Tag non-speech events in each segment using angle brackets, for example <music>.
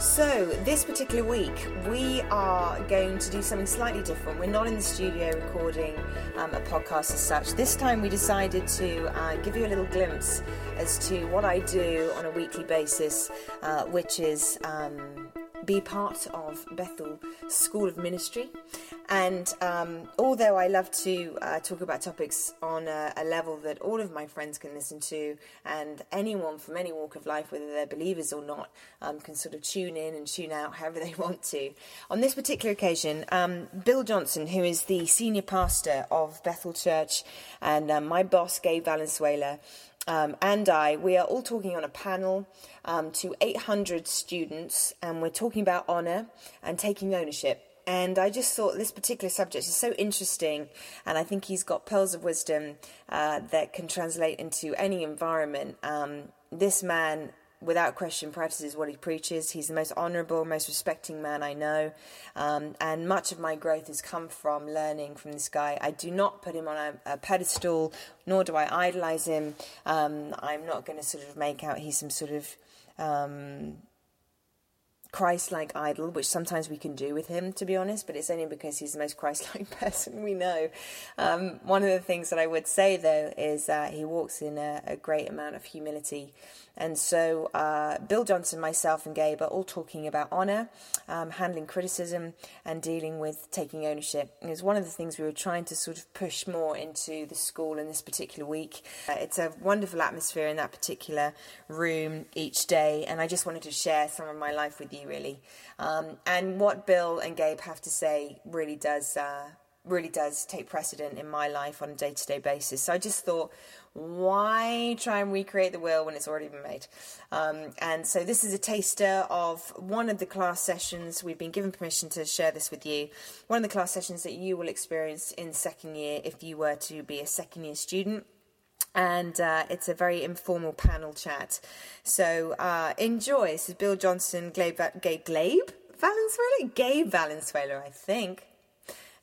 So, this particular week, we are going to do something slightly different. We're not in the studio recording um, a podcast as such. This time, we decided to uh, give you a little glimpse as to what I do on a weekly basis, uh, which is um, be part of Bethel School of Ministry. And um, although I love to uh, talk about topics on a, a, level that all of my friends can listen to, and anyone from any walk of life, whether they're believers or not, um, can sort of tune in and tune out however they <laughs> want to. On this particular occasion, um, Bill Johnson, who is the senior pastor of Bethel Church, and um, my boss, Gabe Valenzuela, um, and I, we are all talking on a panel um, to 800 students, and we're talking about honour and taking ownership. And I just thought this particular subject is so interesting, and I think he's got pearls of wisdom uh, that can translate into any environment. Um, this man without question, practices what he preaches. He's the most honourable, most respecting man I know. Um, and much of my growth has come from learning from this guy. I do not put him on a, a pedestal, nor do I idolise him. Um, I'm not going to sort of make out he's some sort of. Um, Christ like idol, which sometimes we can do with him, to be honest, but it's only because he's the most Christ like <laughs> person we know. Um, one of the things that I would say, though, is that he walks in a, a great amount of humility and so uh, Bill Johnson, myself, and Gabe are all talking about honour, um, handling criticism, and dealing with taking ownership. It was one of the things we were trying to sort of push more into the school in this particular week. Uh, it's a wonderful atmosphere in that particular room each day, and I just wanted to share some of my life with you, really. Um, and what Bill and Gabe have to say really does. Uh, really does take precedent in my life on a day to day basis. So I just thought, why try and recreate the wheel when it's already been made? Um, and so this is a taster of one of the class sessions. We've been given permission to share this with you. One of the class sessions that you will experience in second year if you were to be a second year student and uh, it's a very informal panel chat. So uh, enjoy. This is Bill Johnson, Gabe, Gabe, Gabe Valenzuela, Gabe Valenzuela, I think,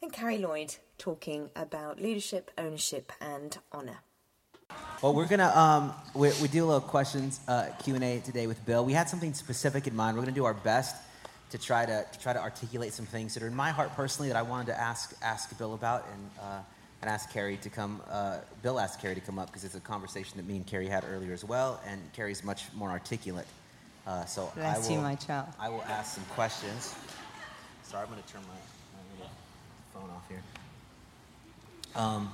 and Carrie Lloyd talking about leadership, ownership, and honour. Well, we're gonna um, we, we do a little questions uh, Q and A today with Bill. We had something specific in mind. We're gonna do our best to try to, to try to articulate some things that are in my heart personally that I wanted to ask ask Bill about and uh, and ask Carrie to come. Uh, Bill asked Carrie to come up because it's a conversation that me and Carrie had earlier as well, and Carrie's much more articulate. Uh, so Bless I will, you, my child. I will ask some questions. Sorry, I'm gonna turn my, my phone off here. Um,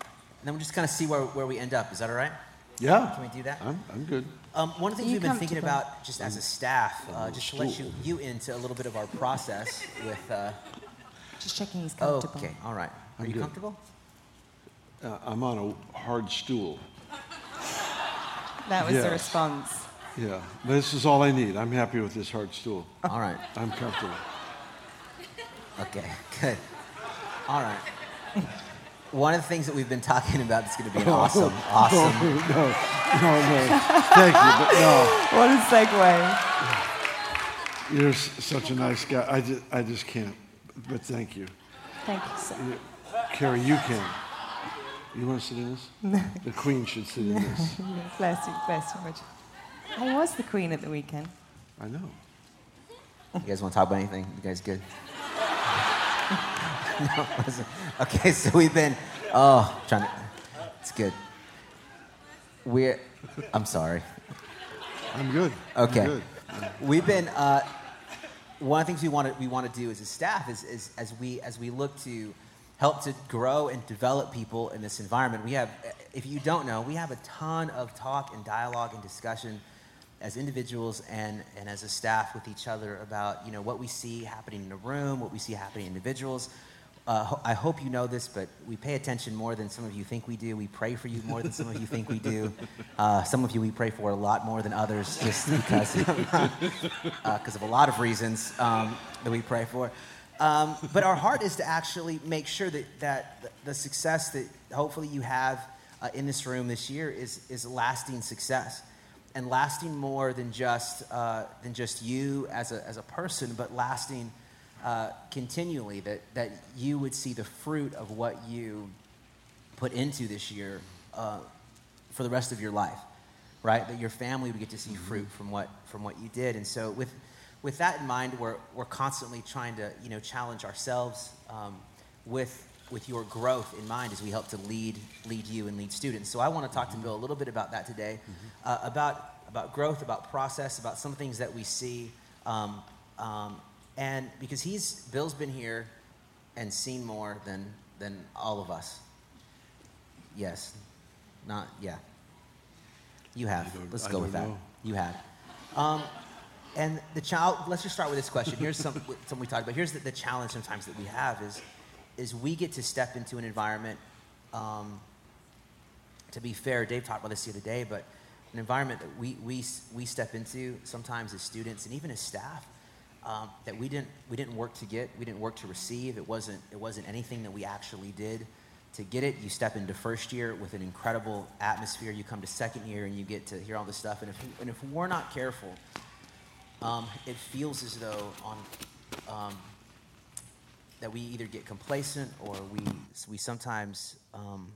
and then we'll just kind of see where, where we end up. Is that all right? Yeah. Can we do that? I'm, I'm good. Um, one of the things we've been thinking about just as a staff, uh, just to let you, you into a little bit of our process with. Uh, just checking he's comfortable. Okay, all right. Are I'm you good. comfortable? Uh, I'm on a hard stool. That was yes. the response. Yeah, this is all I need. I'm happy with this hard stool. All right. I'm comfortable. Okay, good. All right one of the things that we've been talking about is going to be an <laughs> awesome, awesome. No, no, no, no. Thank you, but no. What a segue. You're such a nice guy. I just, I just can't. But thank you. Thank you, sir. Carrie, you can. You want to sit in this? No. The queen should sit in <laughs> this. bless you, bless you, Richard. I was the queen at the weekend. I know. You guys want to talk about anything? You guys good? <laughs> no, okay, so we've been, oh, trying to, it's good. We're, I'm sorry. I'm good. Okay. I'm good. We've been, uh, one of the things we want to, we want to do as a staff is, is as, we, as we look to help to grow and develop people in this environment, we have, if you don't know, we have a ton of talk and dialogue and discussion as individuals and, and as a staff with each other about you know what we see happening in the room, what we see happening in individuals, uh, I hope you know this, but we pay attention more than some of you think we do. We pray for you more than some of you think we do. <laughs> Uh, some of you we pray for a lot more than others, just because <laughs> uh, of a lot of reasons um, that we pray for. Um, but our heart is to actually make sure that, that the success that hopefully you have uh, in this room this year is, is lasting success and lasting more than just, uh, than just you as a, as a person, but lasting uh, continually, that, that you would see the fruit of what you put into this year uh, for the rest of your life, right? That your family would get to see mm-hmm. fruit from what, from what you did. And so, with, with that in mind, we're, we're constantly trying to you know, challenge ourselves um, with, with your growth in mind as we help to lead, lead you and lead students. So I want to talk to Bill a little bit about that today, uh, about, about growth, about process, about some things that we see. Um, um, and because he's, Bill's been here and seen more than, than all of us. Yes. Not, yeah. You have. Let's go with that. know. You have. And the child, let's just start with this question. Here's some, <laughs> something we talked about. Here's the, the challenge sometimes that we have is, is we get to step into an environment, um, to be fair, Dave talked about this the other day, but an environment that we, we, we step into sometimes as students and even as staff um, that we didn't, we didn't work to get, we didn't work to receive. It wasn't, it wasn't anything that we actually did to get it. You step into first year with an incredible atmosphere. You come to second year and you get to hear all this stuff. And if, and if we're not careful, um, it feels as though on, um, that we either get complacent or we, we sometimes um,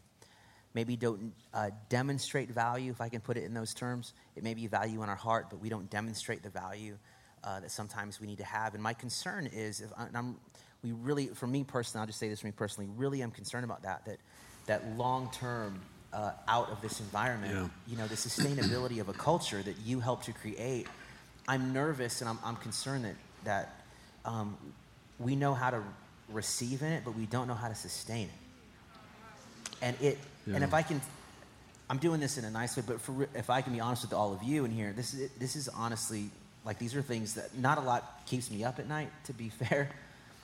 maybe don't uh, demonstrate value, if I can put it in those terms. It may be value in our heart, but we don't demonstrate the value uh, that sometimes we need to have. And my concern is, if I, and I'm, we really, for me personally, I'll just say this for me personally, really am concerned about that, that, that long term uh, out of this environment, Yeah. you know, the sustainability of a culture that you help to create. I'm nervous and I'm, I'm concerned that, that um, we know how to receive in it, but we don't know how to sustain it. And it, and if I can, I'm doing this in a nice way, but for, if I can be honest with all of you in here, this is, this is honestly, like these are things that not a lot keeps me up at night, to be <laughs> fair,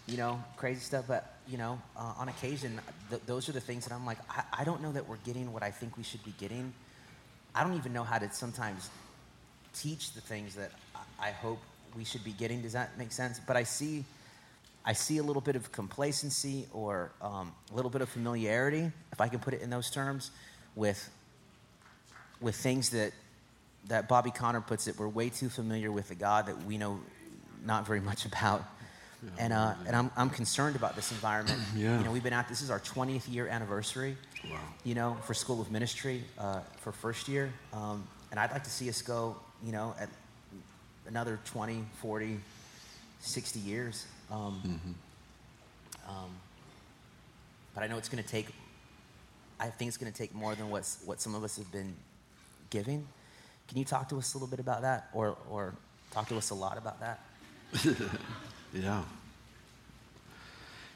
you know, crazy stuff, but you know, uh, on occasion, th- those are the things that I'm like, I, I don't know that we're getting what I think we should be getting. I don't even know how to sometimes teach the things that I hope we should be getting. Does that make sense? But I see, I see a little bit of complacency or um, a little bit of familiarity, if I can put it in those terms, with with things that that Bobby Conner puts it. We're way too familiar with the God that we know not very much about. And, uh, and I'm, I'm concerned about this environment. <clears throat> Yeah. You know, we've been at this is our 20th year anniversary. Wow. You know, for School of Ministry uh, for first year, um, and I'd like to see us go. You know, at another 20, 40, 60 years. Um, um, but I know it's going to take. I think it's going to take more than what's what some of us have been giving. Can you talk to us a little bit about that, or or talk to us a lot about that? <laughs> Yeah.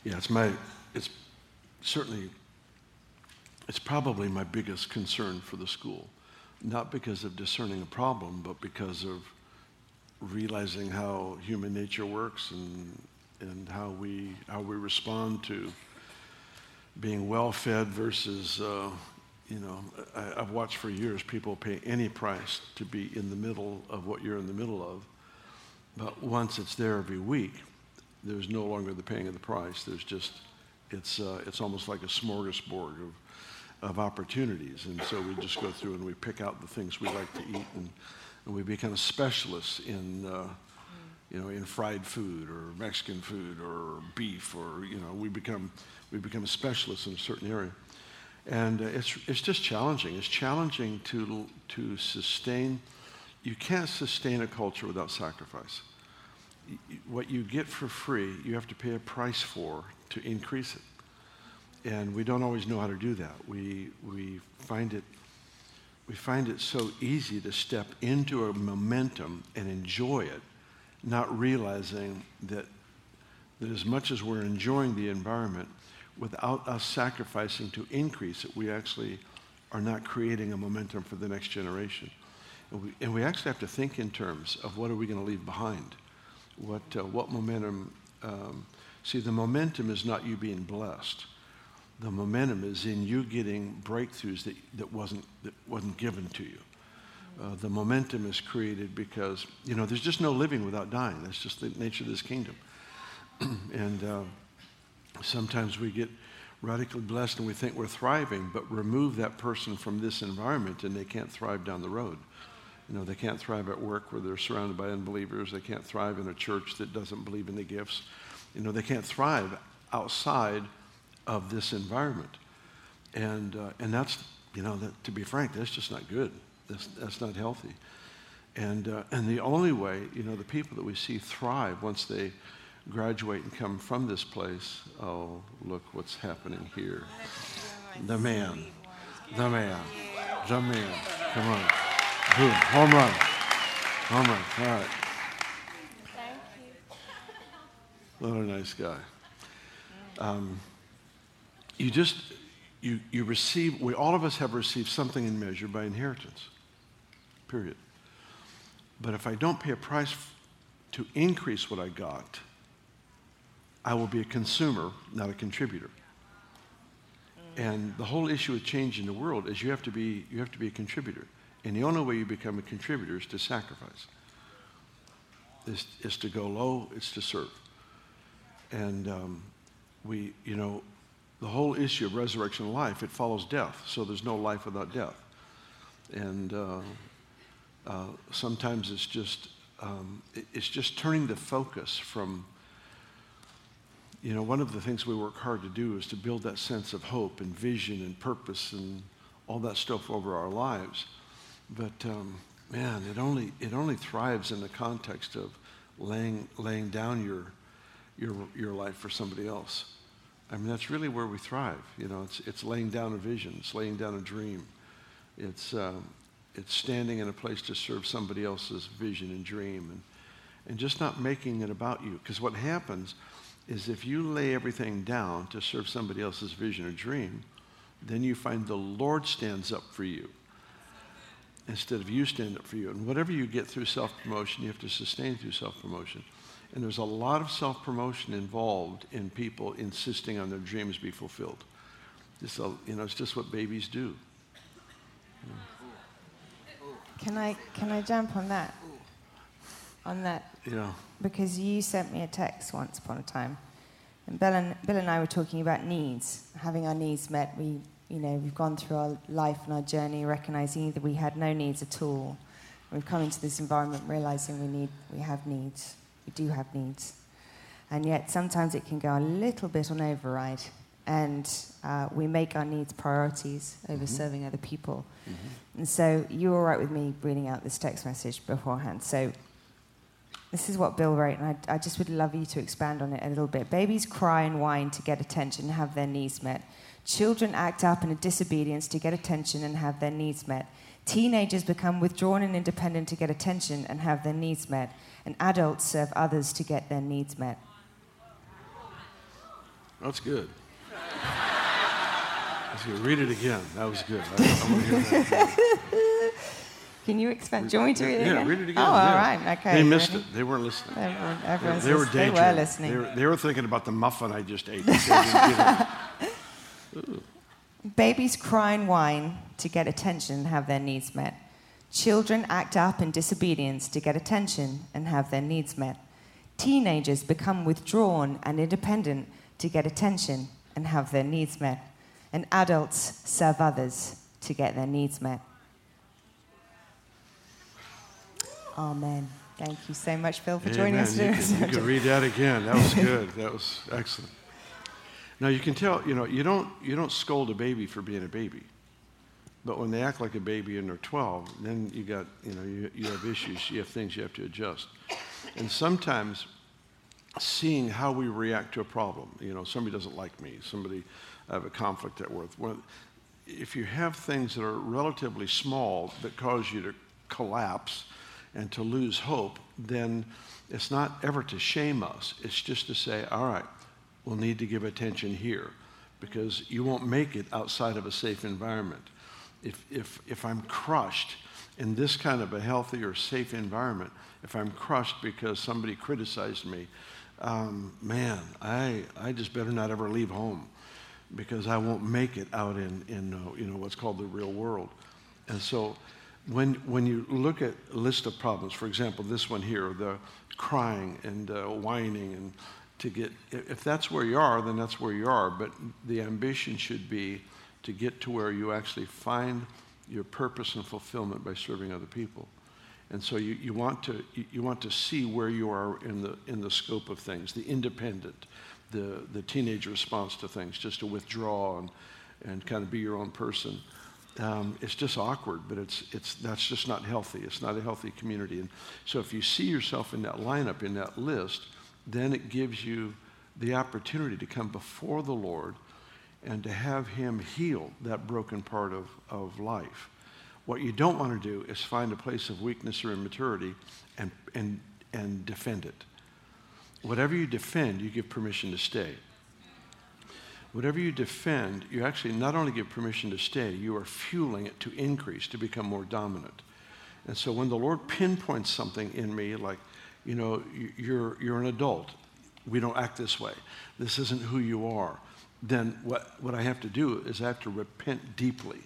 Yeah, it's my, it's certainly, it's probably my biggest concern for the school. Not because of discerning a problem, but because of realizing how human nature works and, and how we, how we respond to being well fed versus, uh, you know, I, I've watched for years people pay any price to be in the middle of what you're in the middle of. But once it's there every week, there's no longer the paying of the price. There's just, it's, uh, it's almost like a smorgasbord of, of opportunities. And so we just go through and we pick out the things we like to eat and, and we become specialists in, uh, you know, in fried food or Mexican food or beef or, you know, we become, we become specialists in a certain area. And uh, it's, it's just challenging. It's challenging to, to sustain, you can't sustain a culture without sacrifice. What you get for free, you have to pay a price for to increase it. And we don't always know how to do that. We, we, find it, we find it so easy to step into a momentum and enjoy it, not realizing that, that as much as we're enjoying the environment, without us sacrificing to increase it, we actually are not creating a momentum for the next generation. And we, and we actually have to think in terms of what are we going to leave behind? What, uh, what momentum? Um, see, the momentum is not you being blessed. The momentum is in you getting breakthroughs that, that, wasn't, that wasn't given to you. Uh, the momentum is created because, you know, there's just no living without dying. That's just the nature of this kingdom. <clears throat> and uh, sometimes we get radically blessed and we think we're thriving, but remove that person from this environment and they can't thrive down the road. You know, they can't thrive at work where they're surrounded by unbelievers. They can't thrive in a church that doesn't believe in the gifts. You know, they can't thrive outside of this environment. And, uh, and that's, you know, that, to be frank, that's just not good. That's, that's not healthy. And, uh, and the only way, you know, the people that we see thrive once they graduate and come from this place, oh, look what's happening here. The man, the man, the man. Come on. Boom, home run. Home run. All right. Thank you. <laughs> What a nice guy. Um, you just, you, you receive, we, all of us have received something in measure by inheritance, period. But if I don't pay a price to increase what I got, I will be a consumer, not a contributor. And the whole issue with change in the world is you have to be, you have to be a contributor. And the only way you become a contributor is to sacrifice. Is, is to go low, it's to serve. And um, we, you know, the whole issue of resurrection life, it follows death. So there's no life without death. And uh, uh, sometimes it's just um, it's just turning the focus from, you know, one of the things we work hard to do is to build that sense of hope and vision and purpose and all that stuff over our lives. But um, man, it only, it only thrives in the context of laying, laying down your, your, your life for somebody else. I mean, that's really where we thrive. You know, it's, it's laying down a vision, it's laying down a dream, it's, um, it's standing in a place to serve somebody else's vision and dream, and, and just not making it about you. Because what happens is if you lay everything down to serve somebody else's vision or dream, then you find the Lord stands up for you instead of you stand up for you. And whatever you get through self promotion, you have to sustain through self promotion. And there's a lot of self promotion involved in people insisting on their dreams be fulfilled. It's, a, you know, it's just what babies do. Can I can I jump on that? On that Yeah. because you sent me a text once upon a time, and Bill and Bill and I were talking about needs, having our needs met. We you know we've gone through our life and our journey recognizing that we had no needs at all. We've come into this environment realizing we need we have needs. We do have needs, and yet sometimes it can go a little bit on override, and uh, we make our needs priorities over serving other people. And so you were all right with me reading out this text message beforehand. So this is what Bill wrote, and I, I just would love you to expand on it a little bit. Babies cry and whine to get attention and have their needs met. Children act up in a disobedience to get attention and have their needs met. Teenagers become withdrawn and independent to get attention and have their needs met. And adults serve others to get their needs met. That's good. That's good. Read it again. That was good. I, I want to hear that. <laughs> Can you expand? Do you want me to read it yeah, again? Yeah, read it again. Oh, yeah. all right. Okay. They missed ready? it. They weren't listening. They, everyone's they were they were listening. They were, they were thinking about the muffin I just ate. <laughs> They didn't get it. Babies cry and whine to get attention and have their needs met. Children act up in disobedience to get attention and have their needs met. Teenagers become withdrawn and independent to get attention and have their needs met. And adults serve others to get their needs met. Amen. Thank you so much, Phil, for joining Amen. us You today. can, you can read that again. That was good. That was excellent. Now you can tell, you know, you don't you don't scold a baby for being a baby. But when they act like a baby and they're 12, then you got, you know, you, you have issues, you have things you have to adjust. And sometimes seeing how we react to a problem, you know, somebody doesn't like me, somebody, I have a conflict at work. If you have things that are relatively small that cause you to collapse and to lose hope, then it's not ever to shame us. It's just to say, all right, we'll need to give attention here because you won't make it outside of a safe environment. If, if, if I'm crushed in this kind of a healthy or safe environment, if I'm crushed because somebody criticized me, um, man, I, I just better not ever leave home because I won't make it out in, in uh, you know, what's called the real world. And so when, when you look at a list of problems, for example, this one here, the crying and uh, whining and to get, if if that's where you are, then that's where you are. But the ambition should be to get to where you actually find your purpose and fulfillment by serving other people. And so you, you, want to, you, want to see where you are in the, in the scope of things, the independent, the, the teenage response to things, just to withdraw and, and kind of be your own person. um, it's just awkward, but it's, it's, that's just not healthy. It's not a healthy community. And so if you see yourself in that lineup, in that list, then it gives you the opportunity to come before the Lord and to have Him heal that broken part of, of life. What you don't want to do is find a place of weakness or immaturity and, and, and defend it. Whatever you defend, you give permission to stay. Whatever you defend, you actually not only give permission to stay, you are fueling it to increase, to become more dominant. And so when the Lord pinpoints something in me, like, you know, you're, you're an adult, we don't act this way, this isn't who you are, then what, what I have to do is I have to repent deeply.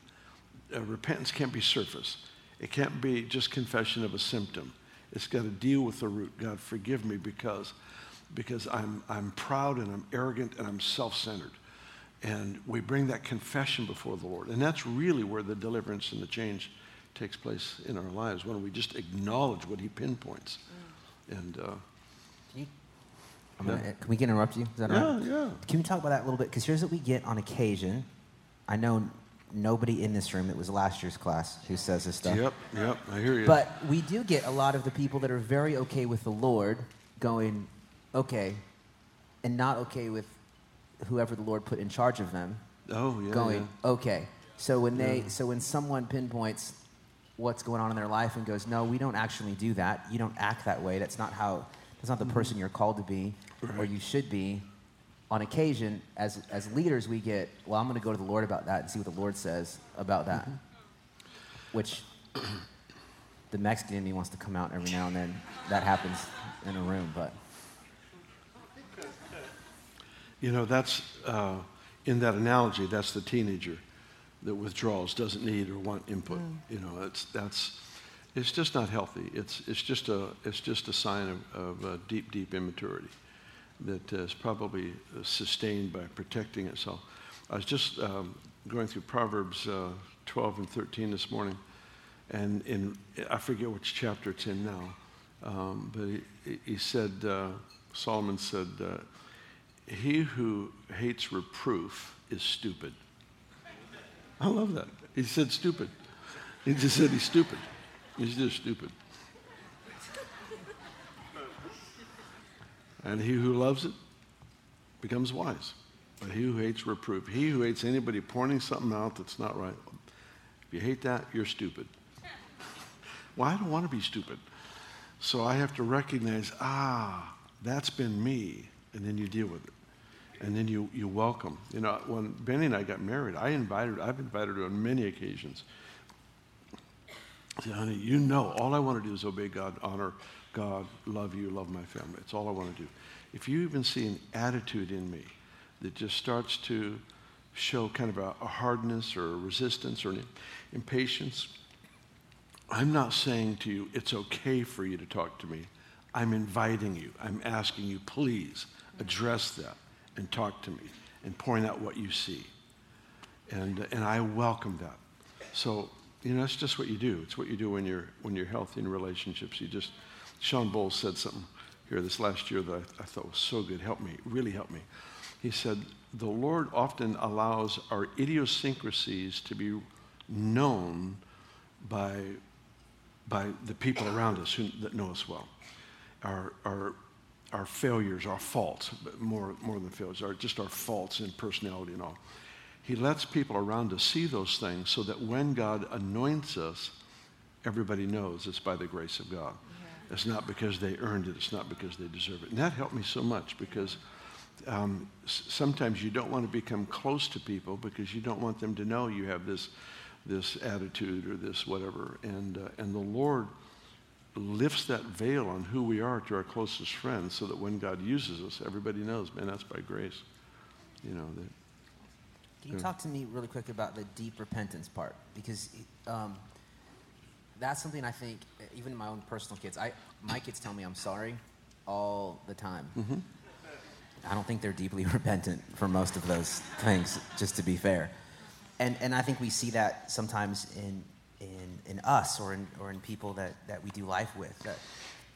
Uh, repentance can't be surface, it can't be just confession of a symptom. It's got to deal with the root. God, forgive me because, because I'm, I'm proud and I'm arrogant and I'm self centered. And we bring that confession before the Lord. And that's really where the deliverance and the change takes place in our lives, when we just acknowledge what He pinpoints. Mm. And, uh, gonna, can we interrupt you? Is that yeah, right? Yeah, Can we talk about that a little bit? Because here's what we get on occasion. I know nobody in this room, it was last year's class, who says this stuff. Yep, yep, I hear you. But we do get a lot of the people that are very okay with the Lord going, okay, and not okay with whoever the Lord put in charge of them. Oh, yeah. Going, yeah. okay. So when they, yeah. so when someone pinpoints what's going on in their life and goes, no, we don't actually do that. You don't act that way. That's not how. That's not the mm-hmm. person you're called to be, right. or you should be. On occasion, as as leaders, we get, well, I'm going to go to the Lord about that and see what the Lord says about that. Mm-hmm. Which <clears throat> the Mexican in me wants to come out every now and then. That happens in a room, but. You know, that's, uh, in that analogy, that's the teenager that withdraws, doesn't need or want input. Mm. You know, it's, that's, it's just not healthy. It's, it's, just, a, it's just a sign of, of uh, deep, deep immaturity that is probably uh, sustained by protecting itself. I was just um, going through Proverbs uh, 12 and 13 this morning, and in, I forget which chapter it's in now, um, but he, he said, uh, Solomon said, uh, he who hates reproof is stupid. I love that. He said stupid. He just said he's stupid. He's just stupid. And he who loves it becomes wise. But he who hates reproof, he who hates anybody pointing something out that's not right, if you hate that, you're stupid. well, I don't want to be stupid. So I have to recognize, ah, that's been me and then you deal with it. And then you, you welcome. You know, when Beni and I got married, I invited, I've invited her on many occasions. Said, honey, you know, all I want to do is obey God, honor God, love you, love my family. It's all I want to do. If you even see an attitude in me that just starts to show kind of a, a hardness or a resistance or an impatience, I'm not saying to you, it's okay for you to talk to me. I'm inviting you. I'm asking you, please address that and talk to me and point out what you see. And, and I welcome that. So, you know, that's just what you do. It's what you do when you're, when you're healthy in relationships. You just, Shawn Bolz said something here this last year that I, I thought was so good. Help me, really help me. He said, the Lord often allows our idiosyncrasies to be known by, by the people around us who, that know us well. Our, our our failures, our faults, more, more than failures, just our faults in personality and all. He lets people around us see those things so that when God anoints us, everybody knows it's by the grace of God. Yeah. It's not because they earned it, it's not because they deserve it. And that helped me so much because um, sometimes you don't want to become close to people because you don't want them to know you have this, this attitude or this whatever. And, uh, and the Lord lifts that veil on who we are to our closest friends so that when God uses us, everybody knows, man, that's by grace. You know, that, Can you talk to me really quick about the deep repentance part? Because um, that's something I think, even my own personal kids, I, my kids tell me I'm sorry all the time. Mm-hmm. I don't think they're deeply <laughs> repentant for most of those things, just to be fair. And, and I think we see that sometimes in, in, in us or in, or in people that, that we do life with. That,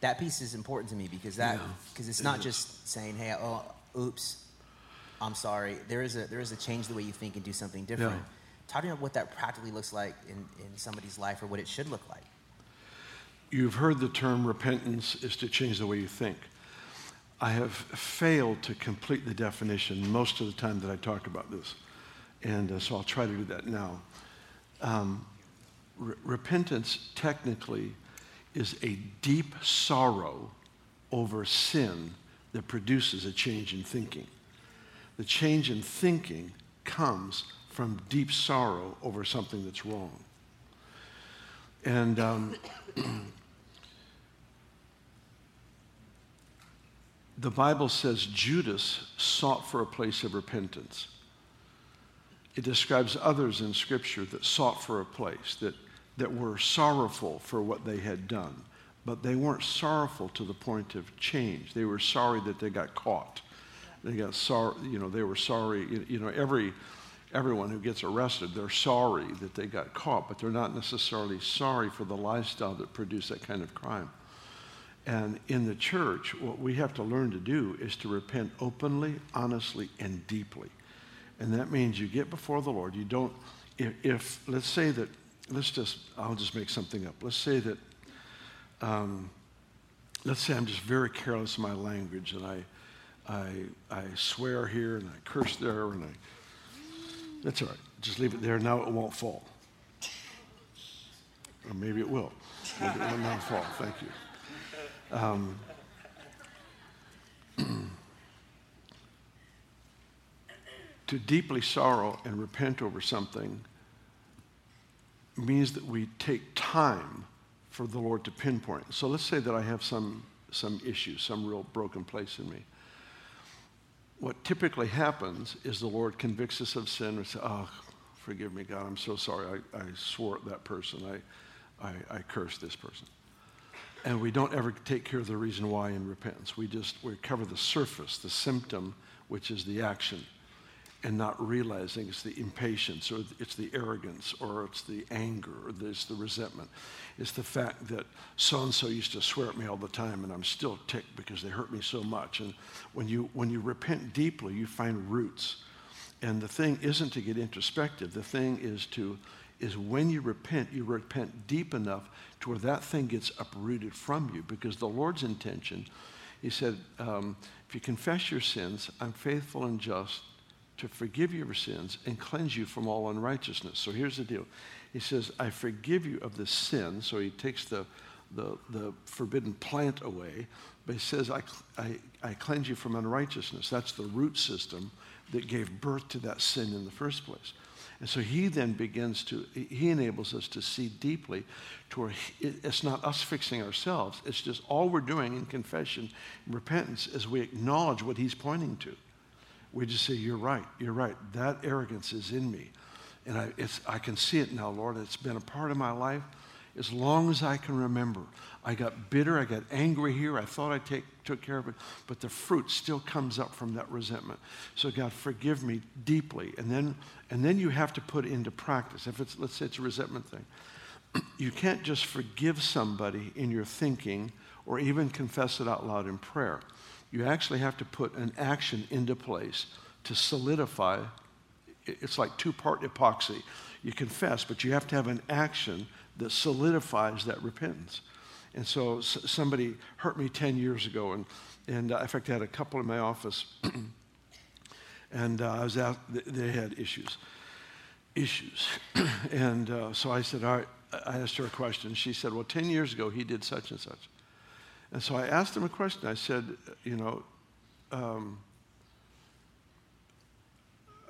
that piece is important to me because that because it's not just saying, hey, oh, oops, I'm sorry. There is a there is a change the way you think and do something different. Yeah. talk to me about what that practically looks like in, in somebody's life or what it should look like. You've heard the term repentance is to change the way you think. I have failed to complete the definition most of the time that I talk about this. And uh, so I'll try to do that now. Um, re- repentance technically is a deep sorrow over sin that produces a change in thinking. The change in thinking comes from deep sorrow over something that's wrong. And um, <clears throat> the Bible says Judas sought for a place of repentance. It describes others in Scripture that sought for a place, that, that were sorrowful for what they had done, but they weren't sorrowful to the point of change. They were sorry that they got caught. They got sorry, you know, they were sorry. You know, every, everyone who gets arrested, they're sorry that they got caught, but they're not necessarily sorry for the lifestyle that produced that kind of crime. And in the church, what we have to learn to do is to repent openly, honestly, and deeply. And that means you get before the Lord. You don't, if, if let's say that, let's just, I'll just make something up. Let's say that, um, let's say I'm just very careless in my language and I, I, I swear here and I curse there and I, that's all right. Just leave it there. Now it won't fall. Or maybe it will. Maybe it will not fall. Thank you. Um, <clears throat> to deeply sorrow and repent over something means that we take time for the Lord to pinpoint. So let's say that I have some, some issue, some real broken place in me. What typically happens is the Lord convicts us of sin and says, Oh, ah, forgive me, God, I'm so sorry. I, I swore at that person. I, I, I cursed this person and we don't ever take care of the reason why in repentance. We just we cover the surface, the symptom, which is the action, and not realizing it's the impatience or it's the arrogance or it's the anger or it's the resentment. It's the fact that so and so used to swear at me all the time and I'm still ticked because they hurt me so much. And when you when you repent deeply, you find roots. And the thing isn't to get introspective. The thing is to is when you repent, you repent deep enough to where that thing gets uprooted from you. Because the Lord's intention, He said, um, if you confess your sins, I'm faithful and just to forgive your sins and cleanse you from all unrighteousness. So here's the deal. He says, I forgive you of the sin. So he takes the, the, the forbidden plant away, but he says, I, I, I cleanse you from unrighteousness. That's the root system that gave birth to that sin in the first place. And so he then begins to, he enables us to see deeply to where it's not us fixing ourselves. It's just all we're doing in confession and repentance is we acknowledge what he's pointing to. We just say, You're right, you're right. That arrogance is in me. And I, I can see it now, Lord. It's been a part of my life as long as I can remember. I got bitter, I got angry here, I thought I take, took care of it, but the fruit still comes up from that resentment. So God, forgive me deeply. And then, and then you have to put into practice. If it's, let's say it's a resentment thing, <clears throat> you can't just forgive somebody in your thinking or even confess it out loud in prayer. You actually have to put an action into place to solidify. It's like two part epoxy. You confess, but you have to have an action that solidifies that repentance. And so somebody hurt me 10 years ago, and, and uh, in fact, I had a couple in my office, <clears throat> and uh, I was out, they had issues. Issues. <clears throat> and uh, so I said, All right, I asked her a question. She said, Well, 10 years ago, he did such and such. And so I asked him a question. I said, You know, um,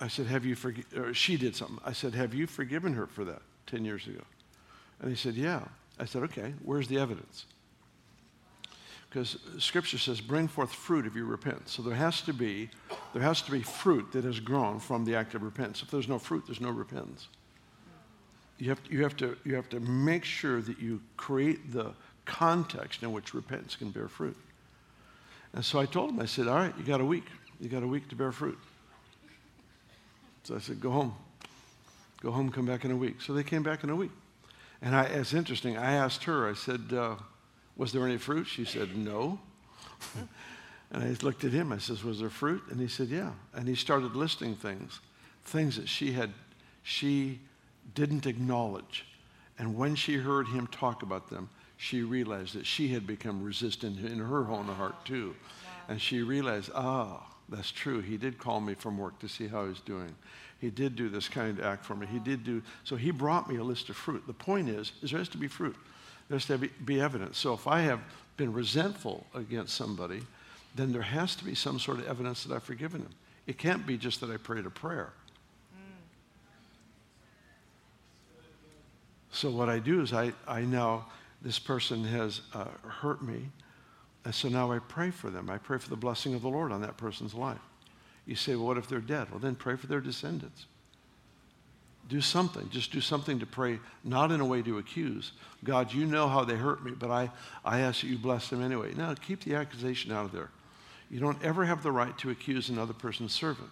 I said, Have you forgiven, she did something. I said, Have you forgiven her for that 10 years ago? And he said, Yeah. I said, Okay, where's the evidence? Because scripture says, bring forth fruit if you repent. So there has to be, there has to be fruit that has grown from the act of repentance. If there's no fruit, there's no repentance. You have, to, you, have to, you have to make sure that you create the context in which repentance can bear fruit. And so I told him, I said, All right, you got a week. You got a week to bear fruit. So I said, Go home. Go home, come back in a week. So they came back in a week. And I, it's interesting. I asked her, I said, uh, Was there any fruit? She said, No. <laughs> and I looked at him. I said, Was there fruit? And he said, Yeah. And he started listing things, things that she had, she didn't acknowledge. And when she heard him talk about them, she realized that she had become resistant in her own heart too. And she realized, ah, oh, that's true. He did call me from work to see how I was doing. He did do this kind of act for me. He did do, so he brought me a list of fruit. The point is, is there has to be fruit. There has to be, be evidence. So if I have been resentful against somebody, then there has to be some sort of evidence that I've forgiven them. It can't be just that I prayed a prayer. So what I do is I, I know this person has uh, hurt me, and so now I pray for them. I pray for the blessing of the Lord on that person's life. You say, well, what if they're dead? Well, then pray for their descendants. Do something. Just do something to pray, not in a way to accuse. God, you know how they hurt me, but I, I ask that you bless them anyway. Now, keep the accusation out of there. You don't ever have the right to accuse another person's servant,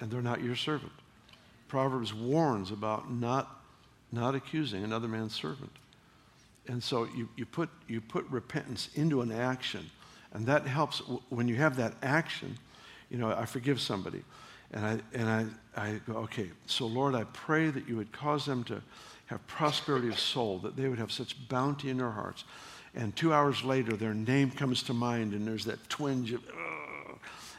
and they're not your servant. Proverbs warns about not, not accusing another man's servant. And so you, you, put, you put repentance into an action, and that helps when you have that action. You know, I forgive somebody, and I, and I, I go, okay, so Lord, I pray that you would cause them to have prosperity of soul, that they would have such bounty in their hearts. And two hours later, their name comes to mind, and there's that twinge of,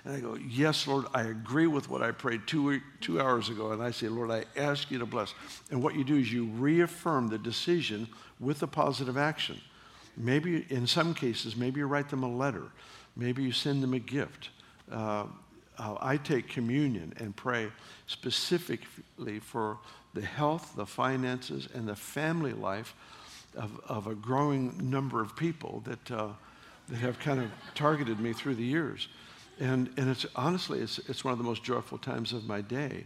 and I go, Yes, Lord, I agree with what I prayed two, two hours ago. And I say, Lord, I ask you to bless. And what you do is you reaffirm the decision with a positive action. Maybe in some cases, maybe you write them a letter, maybe you send them a gift. Uh, uh, I take communion and pray specifically for the health, the finances, and the family life of, of a growing number of people that, uh, that have kind of targeted me through the years. And, and it's honestly, it's, it's one of the most joyful times of my day.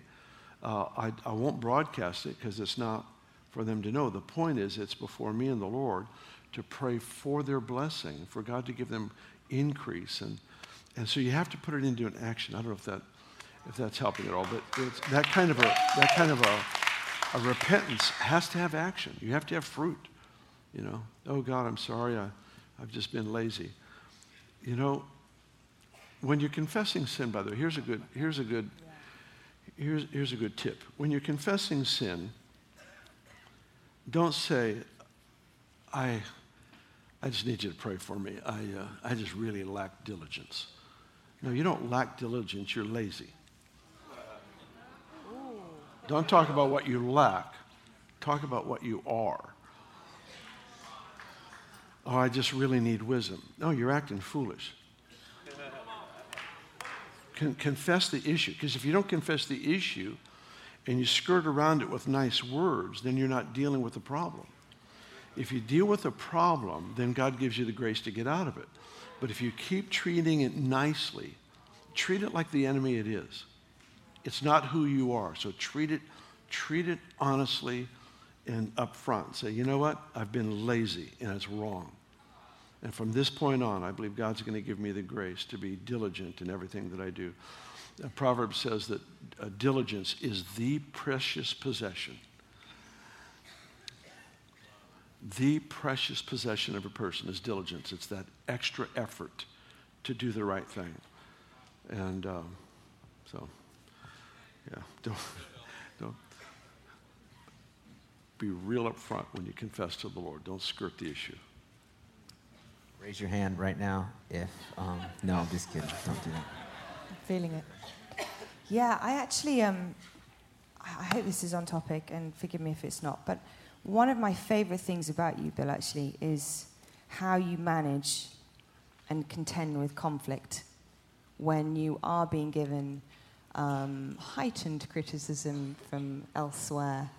Uh, I, I won't broadcast it because it's not for them to know. The point is, it's before me and the Lord to pray for their blessing, for God to give them increase. And, and so you have to put it into an action. I don't know if, that, if that's helping at all, but that kind of, a, that kind of a, a repentance has to have action. You have to have fruit. You know, oh God, I'm sorry, I, I've just been lazy. You know, when you're confessing sin, by the way, here's a good, here's a good, here's, here's a good tip. When you're confessing sin, don't say, I, I just need you to pray for me. I, uh, I just really lack diligence. No, you don't lack diligence, you're lazy. Don't talk about what you lack, talk about what you are. Oh, I just really need wisdom. No, you're acting foolish. Con- confess the issue. Because if you don't confess the issue and you skirt around it with nice words, then you're not dealing with the problem. If you deal with a problem, then God gives you the grace to get out of it. But if you keep treating it nicely, treat it like the enemy it is. It's not who you are. So treat it, treat it honestly and upfront. Say, you know what? I've been lazy and it's wrong. And from this point on, I believe God's going to give me the grace to be diligent in everything that I do. A proverb says that uh, diligence is the precious possession. The precious possession of a person is diligence. It's that extra effort to do the right thing. And um, so, yeah, don't, don't be real upfront when you confess to the Lord. Don't skirt the issue. Raise your hand right now if, um, no, I'm just kidding. Don't do that. I'm feeling it. Yeah, I actually, um, I hope this is on topic and forgive me if it's not, but one of my favorite things about you, Bill, actually, is how you manage and contend with conflict when you are being given um, heightened criticism from elsewhere.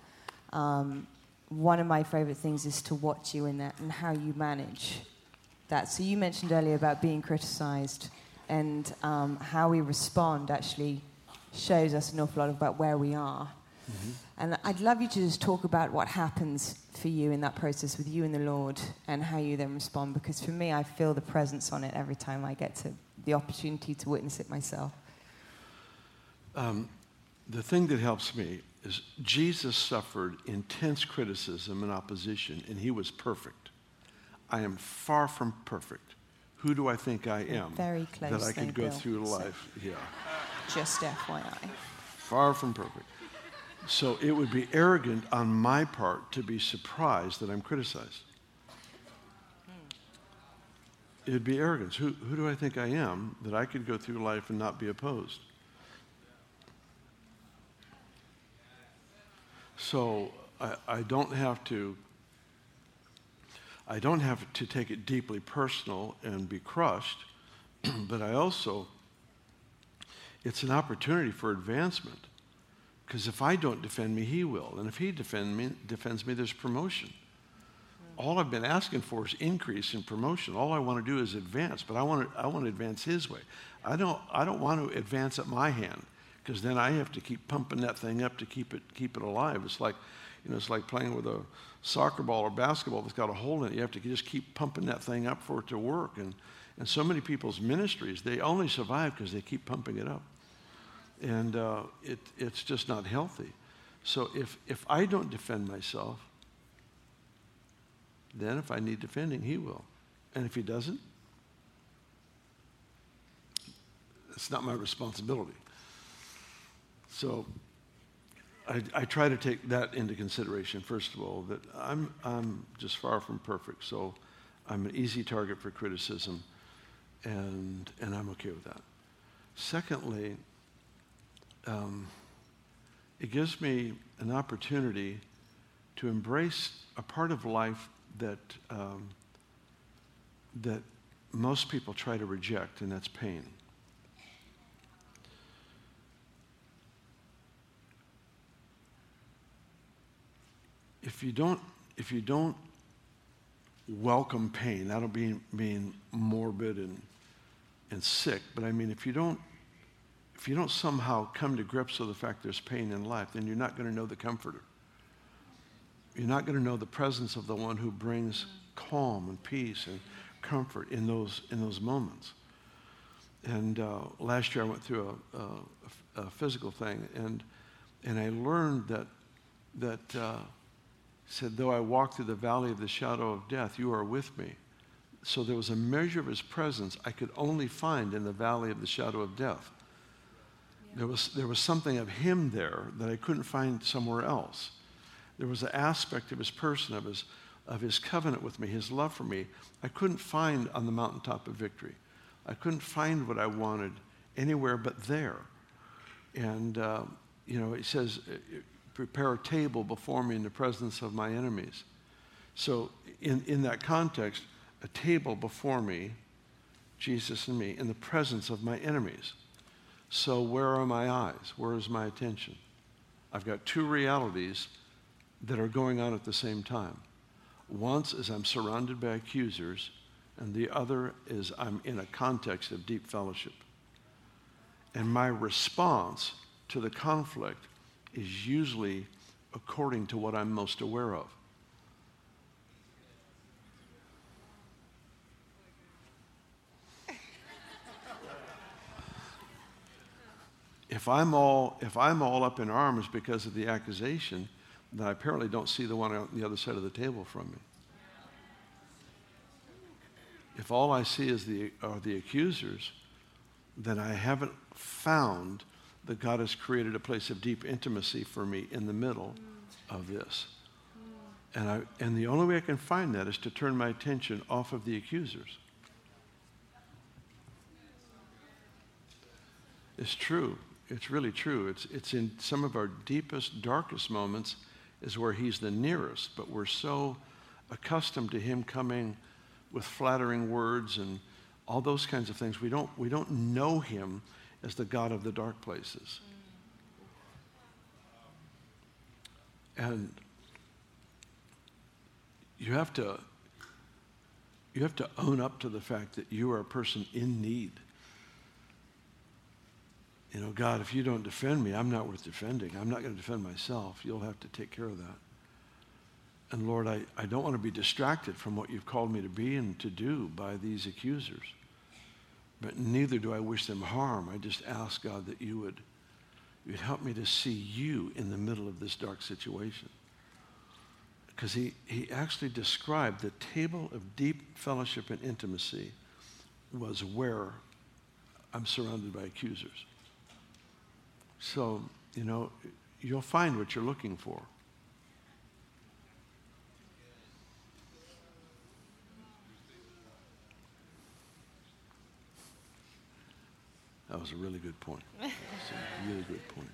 Um, one of my favorite things is to watch you in that and how you manage that. So you mentioned earlier about being criticized and um, how we respond actually shows us an awful lot about where we are. Mm-hmm. And I'd love you to just talk about what happens for you in that process with you and the Lord and how you then respond. Because for me, I feel the presence on it every time I get to the opportunity to witness it myself. Um, the thing that helps me is Jesus suffered intense criticism and opposition, and he was perfect. I am far from perfect. Who do I think I am? Very close. That I could go Bill. through life. So, yeah. Just FYI. Far from perfect. So it would be arrogant on my part to be surprised that I'm criticized. Hmm. It'd be arrogance. Who, who do I think I am that I could go through life and not be opposed? So I, I don't have to I don't have to take it deeply personal and be crushed, <clears throat> but I also it's an opportunity for advancement. Because if I don't defend me, he will. And if he defend me, defends me, there's promotion. All I've been asking for is increase in promotion. All I want to do is advance, but I want to, I want to advance his way. I don't, I don't want to advance at my hand because then I have to keep pumping that thing up to keep it, keep it alive. It's like, you know, it's like playing with a soccer ball or basketball that's got a hole in it. You have to just keep pumping that thing up for it to work. And, and so many people's ministries, they only survive because they keep pumping it up. And uh, it, it's just not healthy. So if, if I don't defend myself, then if I need defending, he will. And if he doesn't, it's not my responsibility. So I, I, try to take that into consideration, first of all, that I'm, I'm just far from perfect. So I'm an easy target for criticism, and, and I'm okay with that. Secondly, um, it gives me an opportunity to embrace a part of life that, um, that most people try to reject, and that's pain. If you don't, if you don't welcome pain, that'll be mean morbid and, and sick, but I mean if you don't if you don't somehow come to grips with the fact there's pain in life, then you're not going to know the comforter. You're not going to know the presence of the one who brings calm and peace and comfort in those, in those moments. And uh, last year I went through a, a, a, physical thing, and, and I learned that, that uh, said, Though I walk through the valley of the shadow of death, you are with me. So there was a measure of his presence I could only find in the valley of the shadow of death. There, was, there was something of him there that I couldn't find somewhere else. There was an aspect of his person, of his, of his covenant with me, his love for me, I couldn't find on the mountaintop of victory. I couldn't find what I wanted anywhere but there. And, uh, you know, he says, prepare a table before me in the presence of my enemies. So, in, in that context, a table before me, Jesus and me, in the presence of my enemies. So, where are my eyes? Where is my attention? I've got two realities that are going on at the same time. Once is I'm surrounded by accusers, and the other is I'm in a context of deep fellowship. And my response to the conflict is usually according to what I'm most aware of. if I'm all if I'm all up in arms because of the accusation, then I apparently don't see the one on the other side of the table from me. If all I see is the are the accusers, then I haven't found that God has created a place of deep intimacy for me in the middle of this. And, I, and the only way I can find that is to turn my attention off of the accusers. It's true. It's really true. It's, it's in some of our deepest, darkest moments is where he's the nearest, but we're so accustomed to him coming with flattering words and all those kinds of things. We don't, we don't know him as the God of the dark places. And you have to you have to own up to the fact that you are a person in need. You know, God, if you don't defend me, I'm not worth defending. I'm not going to defend myself. You'll have to take care of that. And Lord, I, I don't want to be distracted from what you've called me to be and to do by these accusers but neither do I wish them harm. I just ask God that you would you'd help me to see you in the middle of this dark situation. Because he, he actually described the table of deep fellowship and intimacy was where I'm surrounded by accusers. So, you know, you'll find what you're looking for. That was a really good point. <laughs> That's a really good point.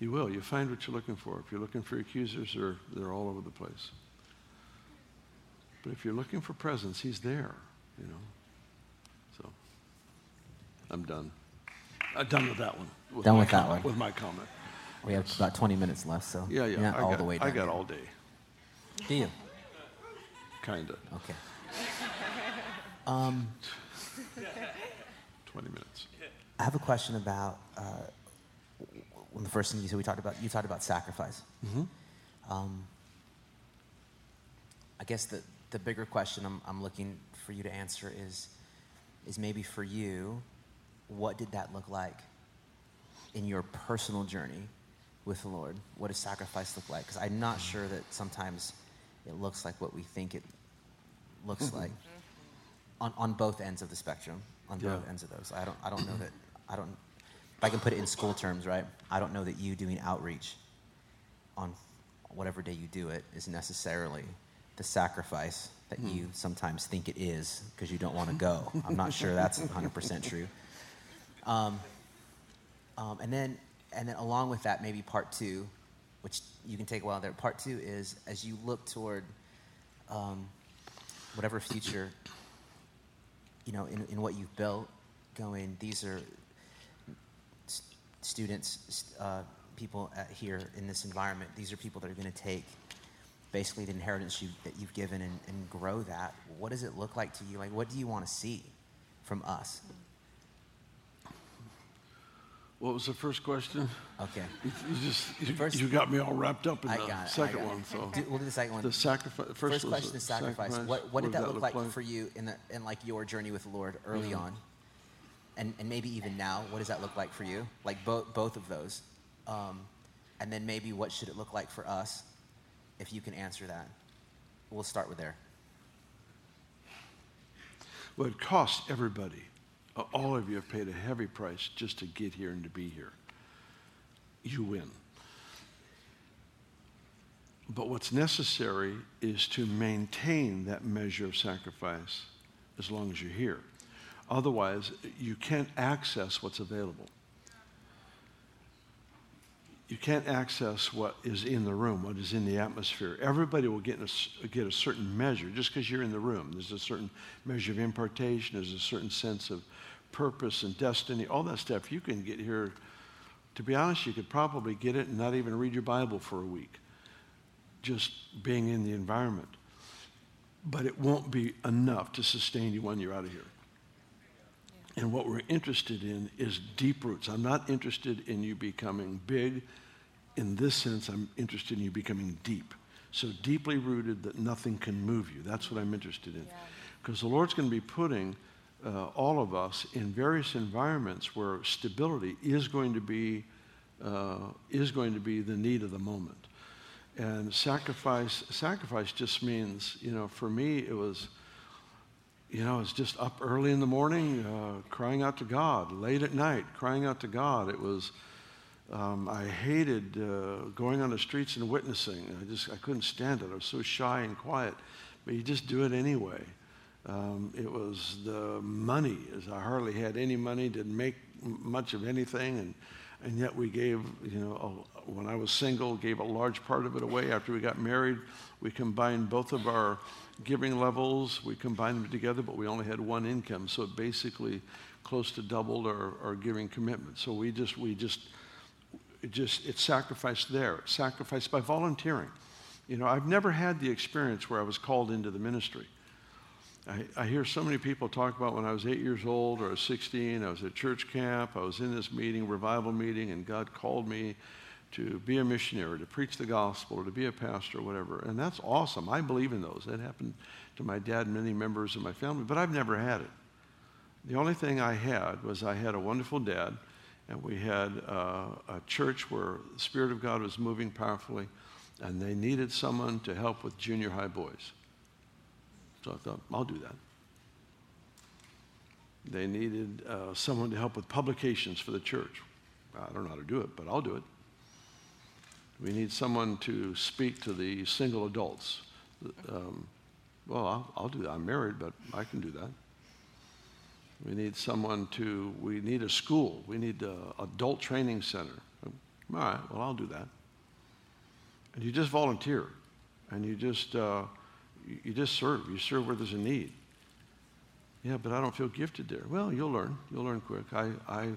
You will. You find what you're looking for. If you're looking for accusers, they're, they're all over the place. But if you're looking for presence, he's there, you know. So I'm done. I'm done with that one. With Done my with that comment- one. With my comment. We have about 20 minutes left, so Yeah, yeah. not I all got, the way I got yet. all day, Do you? kind of. Okay. <laughs> Um, 20 minutes. I have a question about uh, when the first thing you said we talked about. You talked about sacrifice. Um, I guess the the bigger question I'm, I'm looking for you to answer is is maybe for you, what did that look like in your personal journey with the Lord? What does sacrifice look like? Because I'm not sure that sometimes it looks like what we think it looks like on, on both ends of the spectrum, on both ends of those. I don't, I don't know that, I don't, if I can put it in school terms, right? I don't know that you doing outreach on whatever day you do it is necessarily the sacrifice that you sometimes think it is because you don't want to go. I'm not sure that's 100% true. Um, um, and then, and then along with that, maybe part two, which you can take a while there. Part two is as you look toward um, whatever future, you know, in, in what you've built, going. These are students, uh, people at, here in this environment. These are people that are going to take basically the inheritance you, that you've given and, and grow that. What does it look like to you? Like, what do you want to see from us? What was the first question? Okay. You, you just you, First- you got me all wrapped up in I the got it. I second one. So Do, we'll do the second one. the sacrifice. First, First question is sacrifice. What, what did does that look like, for you in, the, in like your journey with the Lord early on? And, and maybe even now, what does that look like for you? Like both both of those. Um, and then maybe what should it look like for us if you can answer that? We'll start with there. Well, it costs everybody. All of you have paid a heavy price just to get here and to be here. You win. But what's necessary is to maintain that measure of sacrifice as long as you're here. Otherwise, you can't access what's available. You can't access what is in the room, what is in the atmosphere. Everybody will get, a get a certain measure just because you're in the room. There's a certain measure of impartation, there's a certain sense of purpose and destiny, all that stuff. You can get here, to be honest, you could probably get it and not even read your Bible for a week, just being in the environment. But it won't be enough to sustain you when you're out of here. And what we're interested in is deep roots. I'm not interested in you becoming big. In this sense, I'm interested in you becoming deep. So deeply rooted that nothing can move you. That's what I'm interested in. Because the Lord's going to be putting uh, all of us in various environments where stability is going to be uh, is going to be the need of the moment. And sacrifice sacrifice just means, you know, for me it was you know, it's just up early in the morning, uh, crying out to God, late at night, crying out to God. It was, um, I hated uh, going on the streets and witnessing. I just, I couldn't stand it. I was so shy and quiet, but you just do it anyway. Um, it was the money, as I hardly had any money, didn't make much of anything, and, and yet we gave, you know, a, when I was single, gave a large part of it away. After we got married, we combined both of our giving levels, we combined them together, but we only had one income, so it basically close to doubled our, our giving commitment. So we just, we just, it just, it's sacrificed there, sacrificed by volunteering. You know, I've never had the experience where I was called into the ministry. I, I hear so many people talk about when I was eight years old or I was 16, I was at church camp, I was in this meeting, revival meeting, and God called me to be a missionary, to preach the gospel, or to be a pastor, or whatever. And that's awesome. I believe in those. That happened to my dad and many members of my family, but I've never had it. The only thing I had was I had a wonderful dad, and we had uh, a church where the Spirit of God was moving powerfully, and they needed someone to help with junior high boys. So I thought, I'll do that. They needed uh, someone to help with publications for the church. I don't know how to do it, but I'll do it. We need someone to speak to the single adults. Um, well, I'll, I'll do that. I'm married, but I can do that. We need someone to, we need a school. We need an adult training center. All right, well, I'll do that. And you just volunteer and you just, uh, you, you just serve. You serve where there's a need. Yeah, but I don't feel gifted there. Well, you'll learn. You'll learn quick. I, I,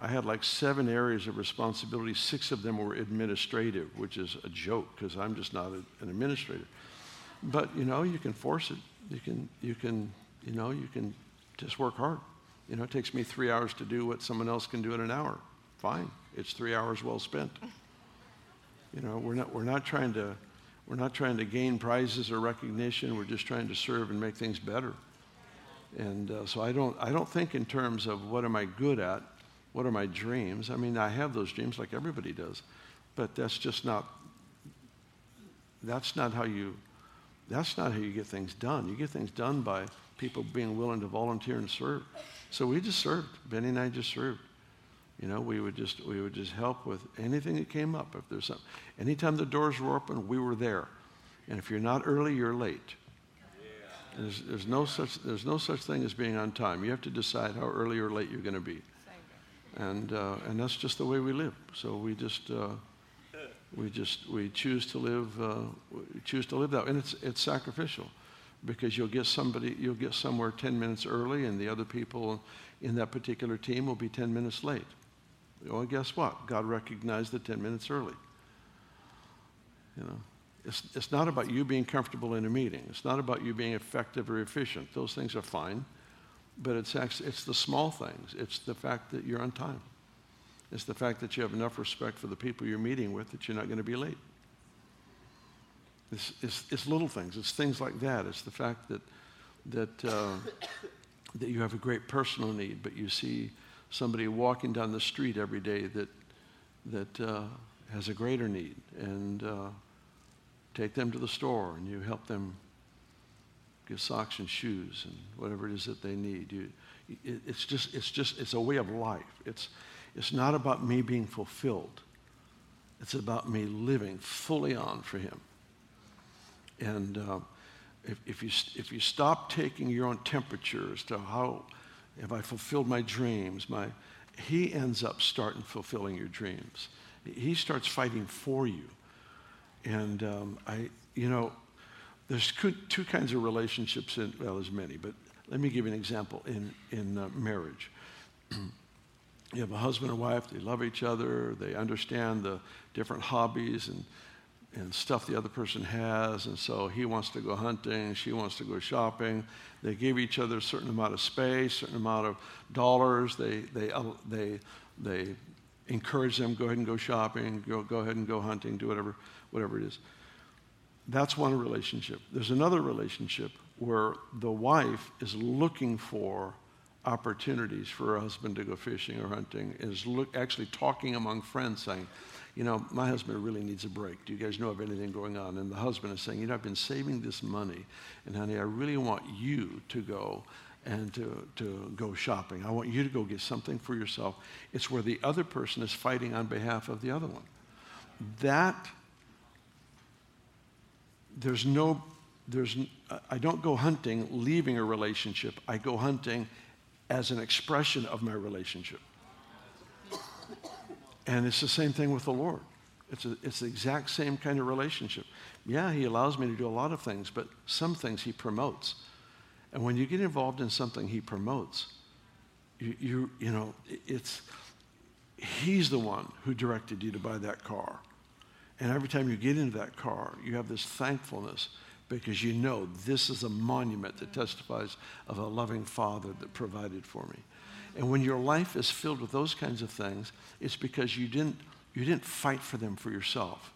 I had like seven areas of responsibility. Six of them were administrative, which is a joke because I'm just not a, an administrator. But you know, you can force it. You can, you can, you know, you can just work hard. You know, it takes me three hours to do what someone else can do in an hour. Fine, it's three hours well spent. You know, we're not, we're not trying to, we're not trying to gain prizes or recognition. We're just trying to serve and make things better. And uh, so I don't, I don't think in terms of what am I good at, what are my dreams. I mean, I have those dreams like everybody does, but that's just not, that's not how you, that's not how you get things done. You get things done by people being willing to volunteer and serve. So we just served. Beni and I just served. You know, we would just we would just help with anything that came up. If there's something, anytime the doors were open, we were there. And if you're not early, you're late. There's, there's, no such, there's no such thing as being on time. You have to decide how early or late you're going to be. And, uh, and that's just the way we live. So we just, uh, we just, we choose to live, uh, choose to live that. And it's, it's sacrificial because you'll get somebody, you'll get somewhere 10 minutes early and the other people in that particular team will be 10 minutes late. Well, guess what? God recognized the 10 minutes early. You know, it's, it's not about you being comfortable in a meeting. It's not about you being effective or efficient. Those things are fine. But it's, actually, it's the small things. It's the fact that you're on time. It's the fact that you have enough respect for the people you're meeting with that you're not going to be late. It's, it's, it's little things. It's things like that. It's the fact that, that, uh, <coughs> that you have a great personal need, but you see somebody walking down the street every day that, that uh, has a greater need. And uh, take them to the store and you help them get socks and shoes and whatever it is that they need. You, it, it's just, it's just, it's a way of life. It's, it's not about me being fulfilled. It's about me living fully on for Him. And uh, if, if, you, if you stop taking your own temperature as to how, have I fulfilled my dreams, my, He ends up starting fulfilling your dreams. He starts fighting for you. And um, I, you know, there's two kinds of relationships in, well, there's many, but let me give you an example in, in uh, marriage. <clears throat> you have a husband and wife, they love each other, they understand the different hobbies and, and stuff the other person has, and so he wants to go hunting, she wants to go shopping. They give each other a certain amount of space, certain amount of dollars. They, they, uh, they, they encourage them, go ahead and go shopping, go, go ahead and go hunting, do whatever whatever it is. That's one relationship. There's another relationship where the wife is looking for opportunities for her husband to go fishing or hunting, is look, actually talking among friends saying, you know, my husband really needs a break. Do you guys know of anything going on? And the husband is saying, you know, I've been saving this money, and honey, I really want you to go and to, to go shopping. I want you to go get something for yourself. It's where the other person is fighting on behalf of the other one. That there's no, there's, I don't go hunting leaving a relationship. I go hunting as an expression of my relationship. And it's the same thing with the Lord. It's, a, it's the exact same kind of relationship. Yeah, He allows me to do a lot of things, but some things He promotes. And when you get involved in something He promotes, you, you, you know, it's, He's the one who directed you to buy that car. And every time you get into that car, you have this thankfulness because you know this is a monument that testifies of a loving Father that provided for me. And when your life is filled with those kinds of things, it's because you didn't, you didn't fight for them for yourself.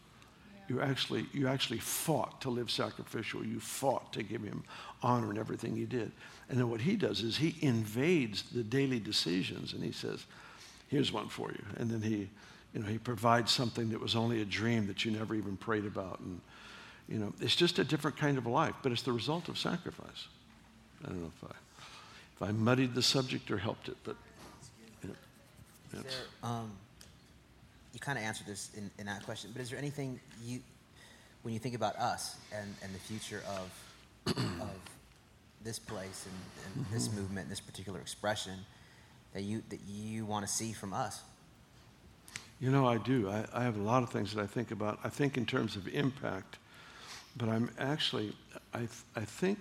You actually, you actually fought to live sacrificial. You fought to give him honor in everything you did. And then what he does is he invades the daily decisions and he says, here's one for you. And then he, you know, he provides something that was only a dream that you never even prayed about. And, you know, it's just a different kind of life, but it's the result of sacrifice. I don't know if I, if I muddied the subject or helped it, but, you know, um, you kind of answered this in, in that question, but is there anything you, when you think about us and, and the future of, of this place and, and this Mm-hmm. movement, this particular expression, that you, that you want to see from us? You know, I do. I, I have a lot of things that I think about. I think in terms of impact, but I'm actually, I, th- I think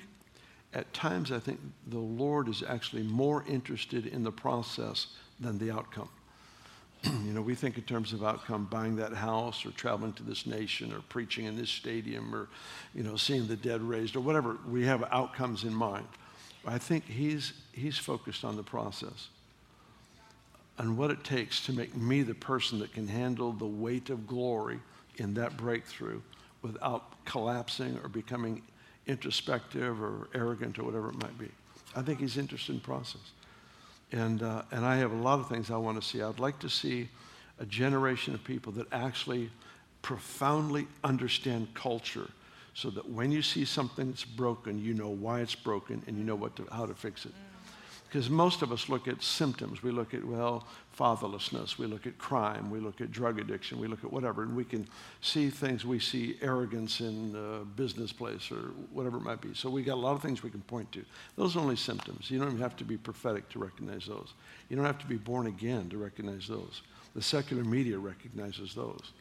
at times, I think the Lord is actually more interested in the process than the outcome. <clears throat> you know, we think in terms of outcome, buying that house or traveling to this nation or preaching in this stadium or, you know, seeing the dead raised or whatever. We have outcomes in mind. I think he's, he's focused on the process and what it takes to make me the person that can handle the weight of glory in that breakthrough without collapsing or becoming introspective or arrogant or whatever it might be. I think he's interested in process. And, uh, and I have a lot of things I want to see. I'd like to see a generation of people that actually profoundly understand culture so that when you see something that's broken, you know why it's broken and you know what to, how to fix it. Because most of us look at symptoms. We look at, well, fatherlessness. We look at crime. We look at drug addiction. We look at whatever. And we can see things. We see arrogance in a business place or whatever it might be. So we got a lot of things we can point to. Those are only symptoms. You don't even have to be prophetic to recognize those. You don't have to be born again to recognize those. The secular media recognizes those.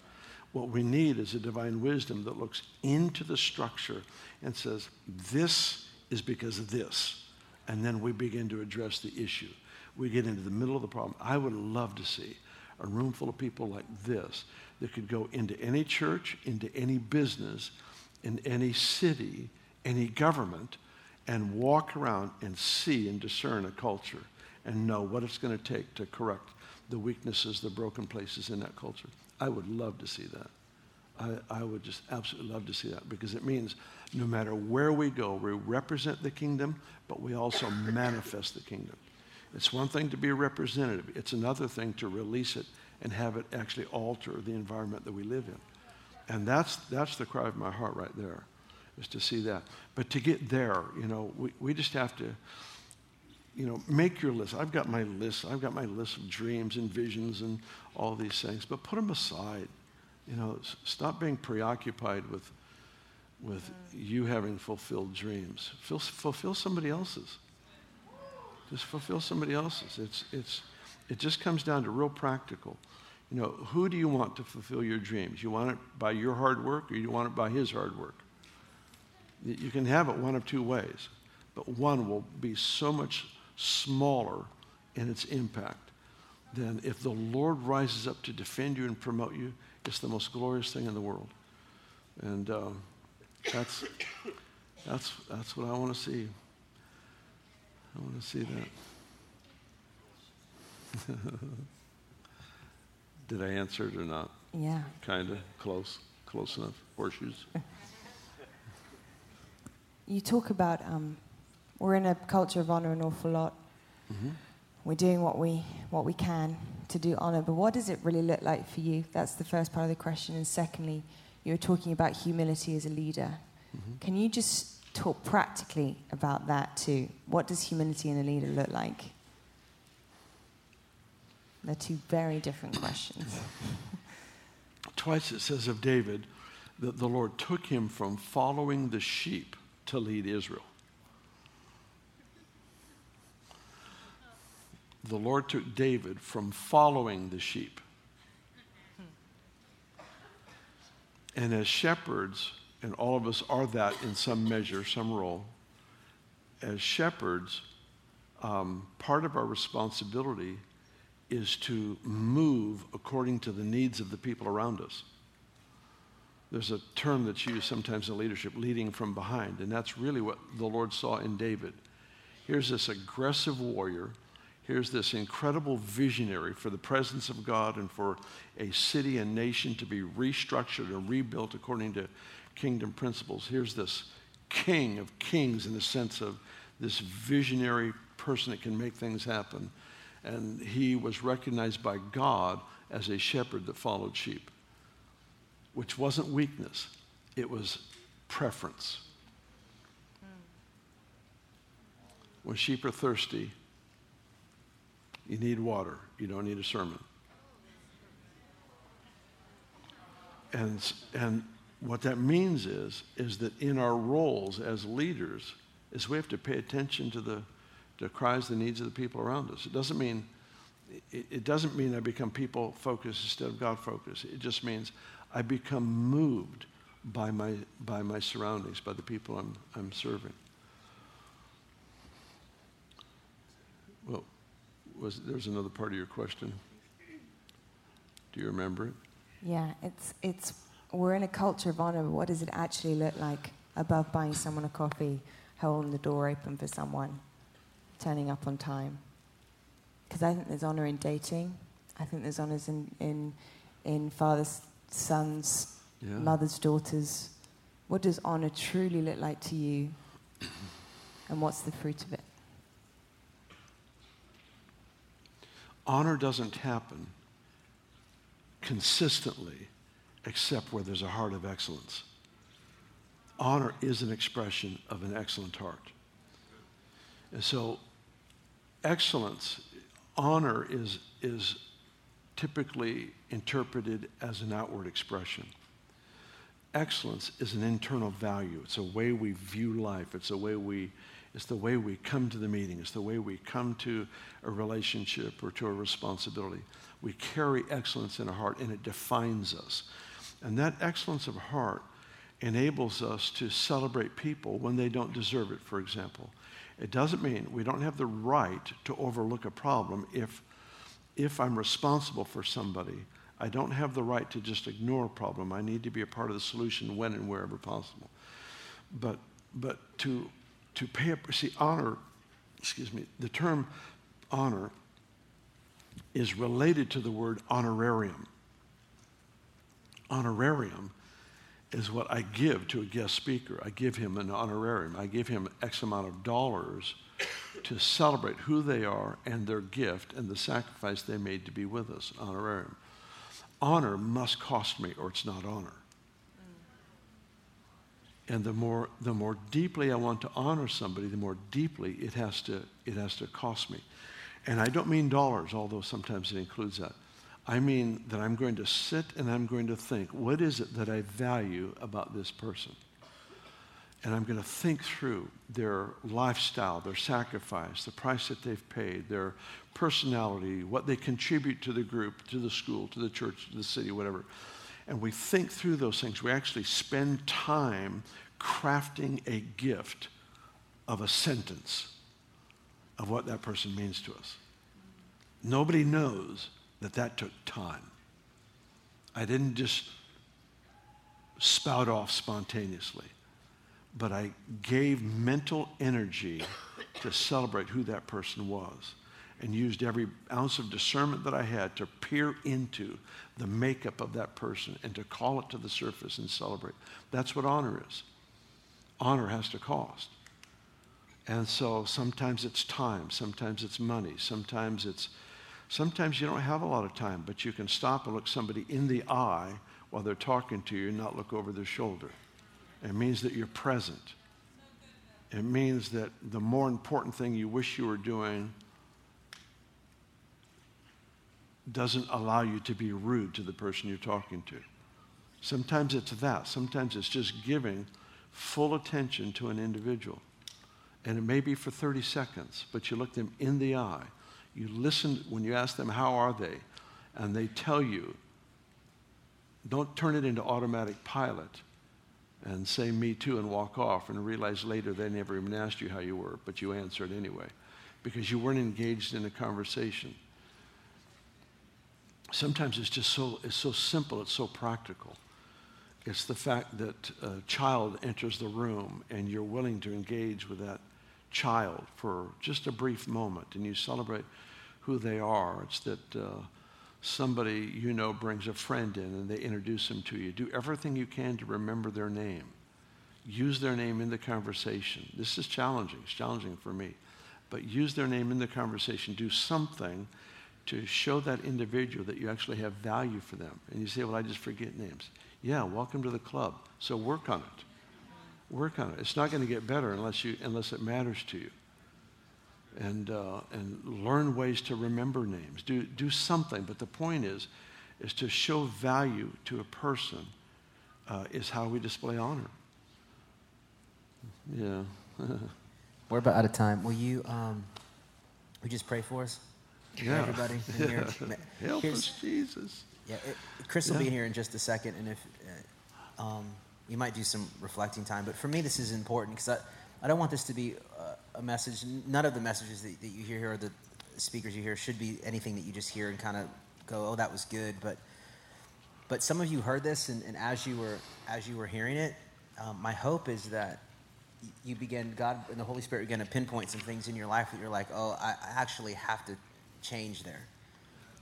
What we need is a divine wisdom that looks into the structure and says, this is because of this and then we begin to address the issue. We get into the middle of the problem. I would love to see a room full of people like this that could go into any church, into any business, in any city, any government, and walk around and see and discern a culture and know what it's going to take to correct the weaknesses, the broken places in that culture. I would love to see that. I, I, would just absolutely love to see that because it means no matter where we go, we represent the kingdom, but we also manifest the kingdom. It's one thing to be representative, it's another thing to release it and have it actually alter the environment that we live in. And that's, that's the cry of my heart right there, is to see that. But to get there, you know, we, we just have to, you know, make your list. I've got my list. I've got my list of dreams and visions and all these things, but put them aside. You know, stop being preoccupied with, with you having fulfilled dreams. Fulfill, fulfill somebody else's. Just fulfill somebody else's. It's, it's, it just comes down to real practical. You know, who do you want to fulfill your dreams? You want it by your hard work or you want it by his hard work? You can have it one of two ways, but one will be so much smaller in its impact than if the Lord rises up to defend you and promote you it's the most glorious thing in the world. And um, that's, that's, that's what I want to see. I want to see that. <laughs> Did I answer it or not? Yeah. Kind of. Close. Close enough. Horseshoes. You talk about um, we're in a culture of honor an awful lot. Mm-hmm. We're doing what we what we can to do honor, but what does it really look like for you? That's the first part of the question. And secondly, you were talking about humility as a leader. Mm-hmm. Can you just talk practically about that too? What does humility in a leader look like? They're two very different questions. <laughs> Twice it says of David that the Lord took him from following the sheep to lead Israel. The Lord took David from following the sheep. And as shepherds, and all of us are that in some measure, some role, as shepherds, um, part of our responsibility is to move according to the needs of the people around us. There's a term that's used sometimes in leadership, leading from behind, and that's really what the Lord saw in David. Here's this aggressive warrior. Here's this incredible visionary for the presence of God and for a city and nation to be restructured and rebuilt according to kingdom principles. Here's this king of kings in the sense of this visionary person that can make things happen. And he was recognized by God as a shepherd that followed sheep, which wasn't weakness, it was preference. Hmm. When sheep are thirsty, you need water. You don't need a sermon. And, and what that means is, is that in our roles as leaders, is we have to pay attention to the, the cries, the needs of the people around us. It doesn't mean, it, it doesn't mean I become people focused instead of God focused. It just means I become moved by my, by my surroundings, by the people I'm, I'm serving. Well, was, there's another part of your question. Do you remember it? Yeah, it's, it's, we're in a culture of honor. What does it actually look like above buying someone a coffee, holding the door open for someone, turning up on time? Because I think there's honor in dating. I think there's honors in, in, in fathers, sons, Yeah. mothers, daughters. What does honor truly look like to you? And what's the fruit of it? Honor doesn't happen consistently except where there's a heart of excellence. Honor is an expression of an excellent heart. And so, excellence, honor is, is typically interpreted as an outward expression. Excellence is an internal value. It's a way we view life. It's a way we, it's the way we come to the meeting. It's the way we come to a relationship or to a responsibility. We carry excellence in our heart and it defines us. And that excellence of heart enables us to celebrate people when they don't deserve it, for example. It doesn't mean we don't have the right to overlook a problem if, if I'm responsible for somebody. I don't have the right to just ignore a problem. I need to be a part of the solution when and wherever possible. But, but to, to pay up, see, honor, excuse me, the term honor is related to the word honorarium. Honorarium is what I give to a guest speaker. I give him an honorarium. I give him X amount of dollars to celebrate who they are and their gift and the sacrifice they made to be with us. Honorarium. Honor must cost me or it's not honor. And the more, the more deeply I want to honor somebody, the more deeply it has to, it has to cost me. And I don't mean dollars, although sometimes it includes that. I mean that I'm going to sit and I'm going to think, what is it that I value about this person? And I'm going to think through their lifestyle, their sacrifice, the price that they've paid, their personality, what they contribute to the group, to the school, to the church, to the city, whatever. And we think through those things. We actually spend time crafting a gift of a sentence of what that person means to us. Nobody knows that that took time. I didn't just spout off spontaneously, but I gave mental energy to celebrate who that person was and used every ounce of discernment that I had to peer into the makeup of that person and to call it to the surface and celebrate. That's what honor is. Honor has to cost. And so sometimes it's time, sometimes it's money, sometimes it's sometimes you don't have a lot of time, but you can stop and look somebody in the eye while they're talking to you and not look over their shoulder. It means that you're present. It means that the more important thing you wish you were doing doesn't allow you to be rude to the person you're talking to. Sometimes it's that. Sometimes it's just giving full attention to an individual. And it may be for 30 seconds, but you look them in the eye. You listen when you ask them, How are they? And they tell you. Don't turn it into automatic pilot and say, Me too, and walk off and realize later they never even asked you how you were, but you answered anyway because you weren't engaged in a conversation. Sometimes it's just so, it's so simple, it's so practical. It's the fact that a child enters the room and you're willing to engage with that child for just a brief moment and you celebrate who they are. It's that uh, somebody you know brings a friend in and they introduce them to you. Do everything you can to remember their name. Use their name in the conversation. This is challenging. It's challenging for me. But use their name in the conversation. Do something to show that individual that you actually have value for them. And you say, well, I just forget names. Yeah, welcome to the club. So work on it. Work on it. It's not going to get better unless, you, unless it matters to you. And, uh, and learn ways to remember names. Do, do something. But the point is, is to show value to a person uh, is how we display honor. Yeah. <laughs> We're about out of time. Will you, um, will you just pray for us? Yeah. everybody in here. <laughs> Help Here's- us, Jesus. Yeah, it, Chris will Yeah. be here in just a second, and if uh, um, you might do some reflecting time. But for me, this is important because I, I don't want this to be uh, a message. None of the messages that, that you hear here or the speakers you hear should be anything that you just hear and kind of go, "Oh, that was good." But but some of you heard this, and, and as you were as you were hearing it, um, my hope is that you begin God and the Holy Spirit begin to pinpoint some things in your life that you're like, "Oh, I actually have to change there."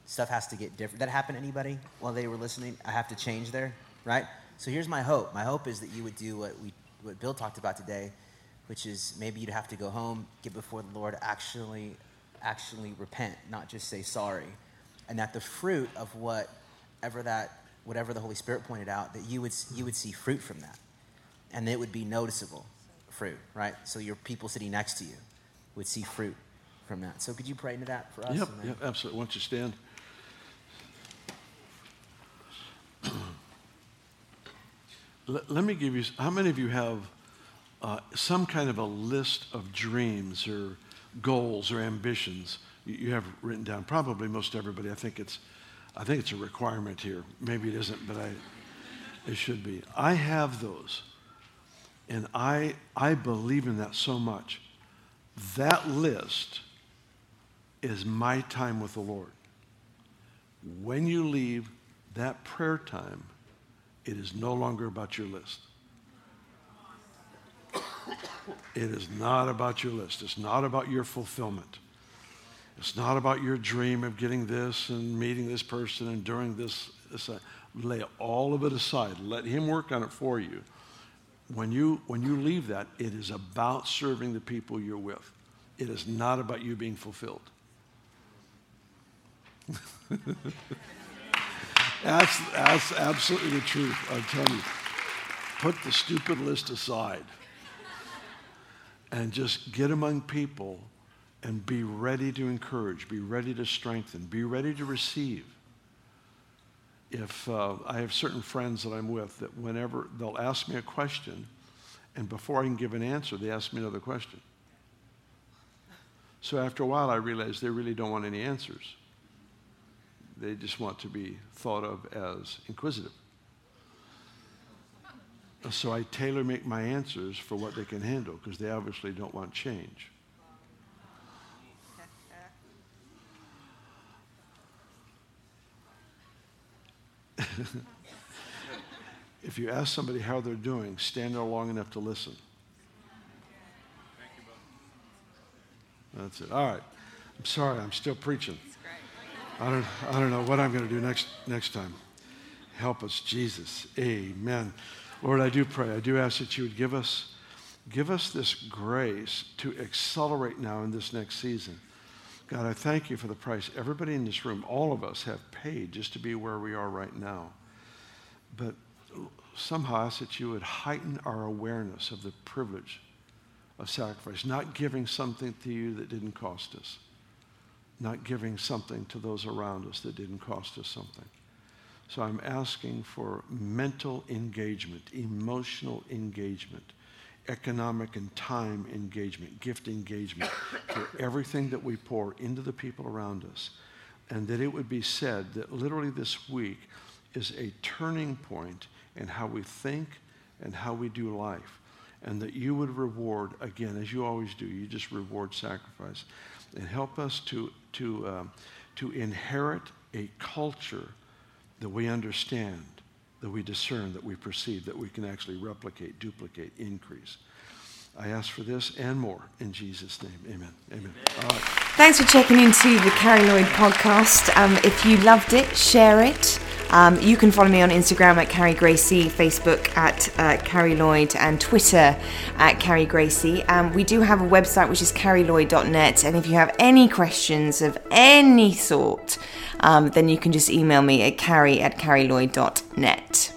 stuff has to get different. That happened to anybody while they were listening? I have to change there, right? So here's my hope. My hope is that you would do what we what Bill talked about today, which is maybe you'd have to go home, get before the Lord, actually actually repent, not just say sorry. And that the fruit of whatever that whatever the Holy Spirit pointed out, that you would you would see fruit from that. And it would be noticeable fruit, right? So your people sitting next to you would see fruit from that. So could you pray into that for us? Yep, yep, absolutely. Why don't you stand? <clears throat> let, let me give you, how many of you have uh, some kind of a list of dreams or goals or ambitions you, you have written down? Probably most everybody. I think it's, I think it's a requirement here. Maybe it isn't, but I, it should be. I have those. And I, I believe in that so much. That list is my time with the Lord. When you leave that prayer time, it is no longer about your list. It is not about your list. It's not about your fulfillment. It's not about your dream of getting this and meeting this person and doing this. uh, lay all of it aside. Let Him work on it for you. When you, when you leave that, it is about serving the people you're with. It is not about you being fulfilled. <laughs> that's, that's absolutely the truth, I tell you. Put the stupid list aside and just get among people and be ready to encourage, be ready to strengthen, be ready to receive. If uh, I have certain friends that I'm with that whenever they'll ask me a question, and before I can give an answer, they ask me another question. So after a while, I realize they really don't want any answers. They just want to be thought of as inquisitive. So I tailor make my answers for what they can handle because they obviously don't want change. <laughs> if you ask somebody how they're doing, stand there long enough to listen. That's it. All right. I'm sorry, I'm still preaching. I don't, I don't know what I'm going to do next, next time. Help us, Jesus. Amen. Lord, I do pray. I do ask that you would give us, give us this grace to accelerate now in this next season. God, I thank you for the price everybody in this room, all of us, have paid just to be where we are right now. But somehow I ask that you would heighten our awareness of the privilege of sacrifice, not giving something to you that didn't cost us, not giving something to those around us that didn't cost us something. So I'm asking for mental engagement, emotional engagement, economic and time engagement, gift engagement for everything that we pour into the people around us. And that it would be said that literally this week is a turning point in how we think and how we do life. And that you would reward, again, as you always do, you just reward sacrifice. And help us to, to, um, to inherit a culture that we understand, that we discern, that we perceive, that we can actually replicate, duplicate, increase. I ask for this and more in Jesus' name. Amen. Amen. Thanks for checking into the Carrie Lloyd podcast. Um, if you loved it, share it. Um, you can follow me on Instagram at Carrie Gracie, Facebook at uh, Carrie Lloyd, and Twitter at Carrie Gracie. Um, we do have a website which is carrielloyd.net, and if you have any questions of any sort, um, then you can just email me at carrie at carrielloyd.net.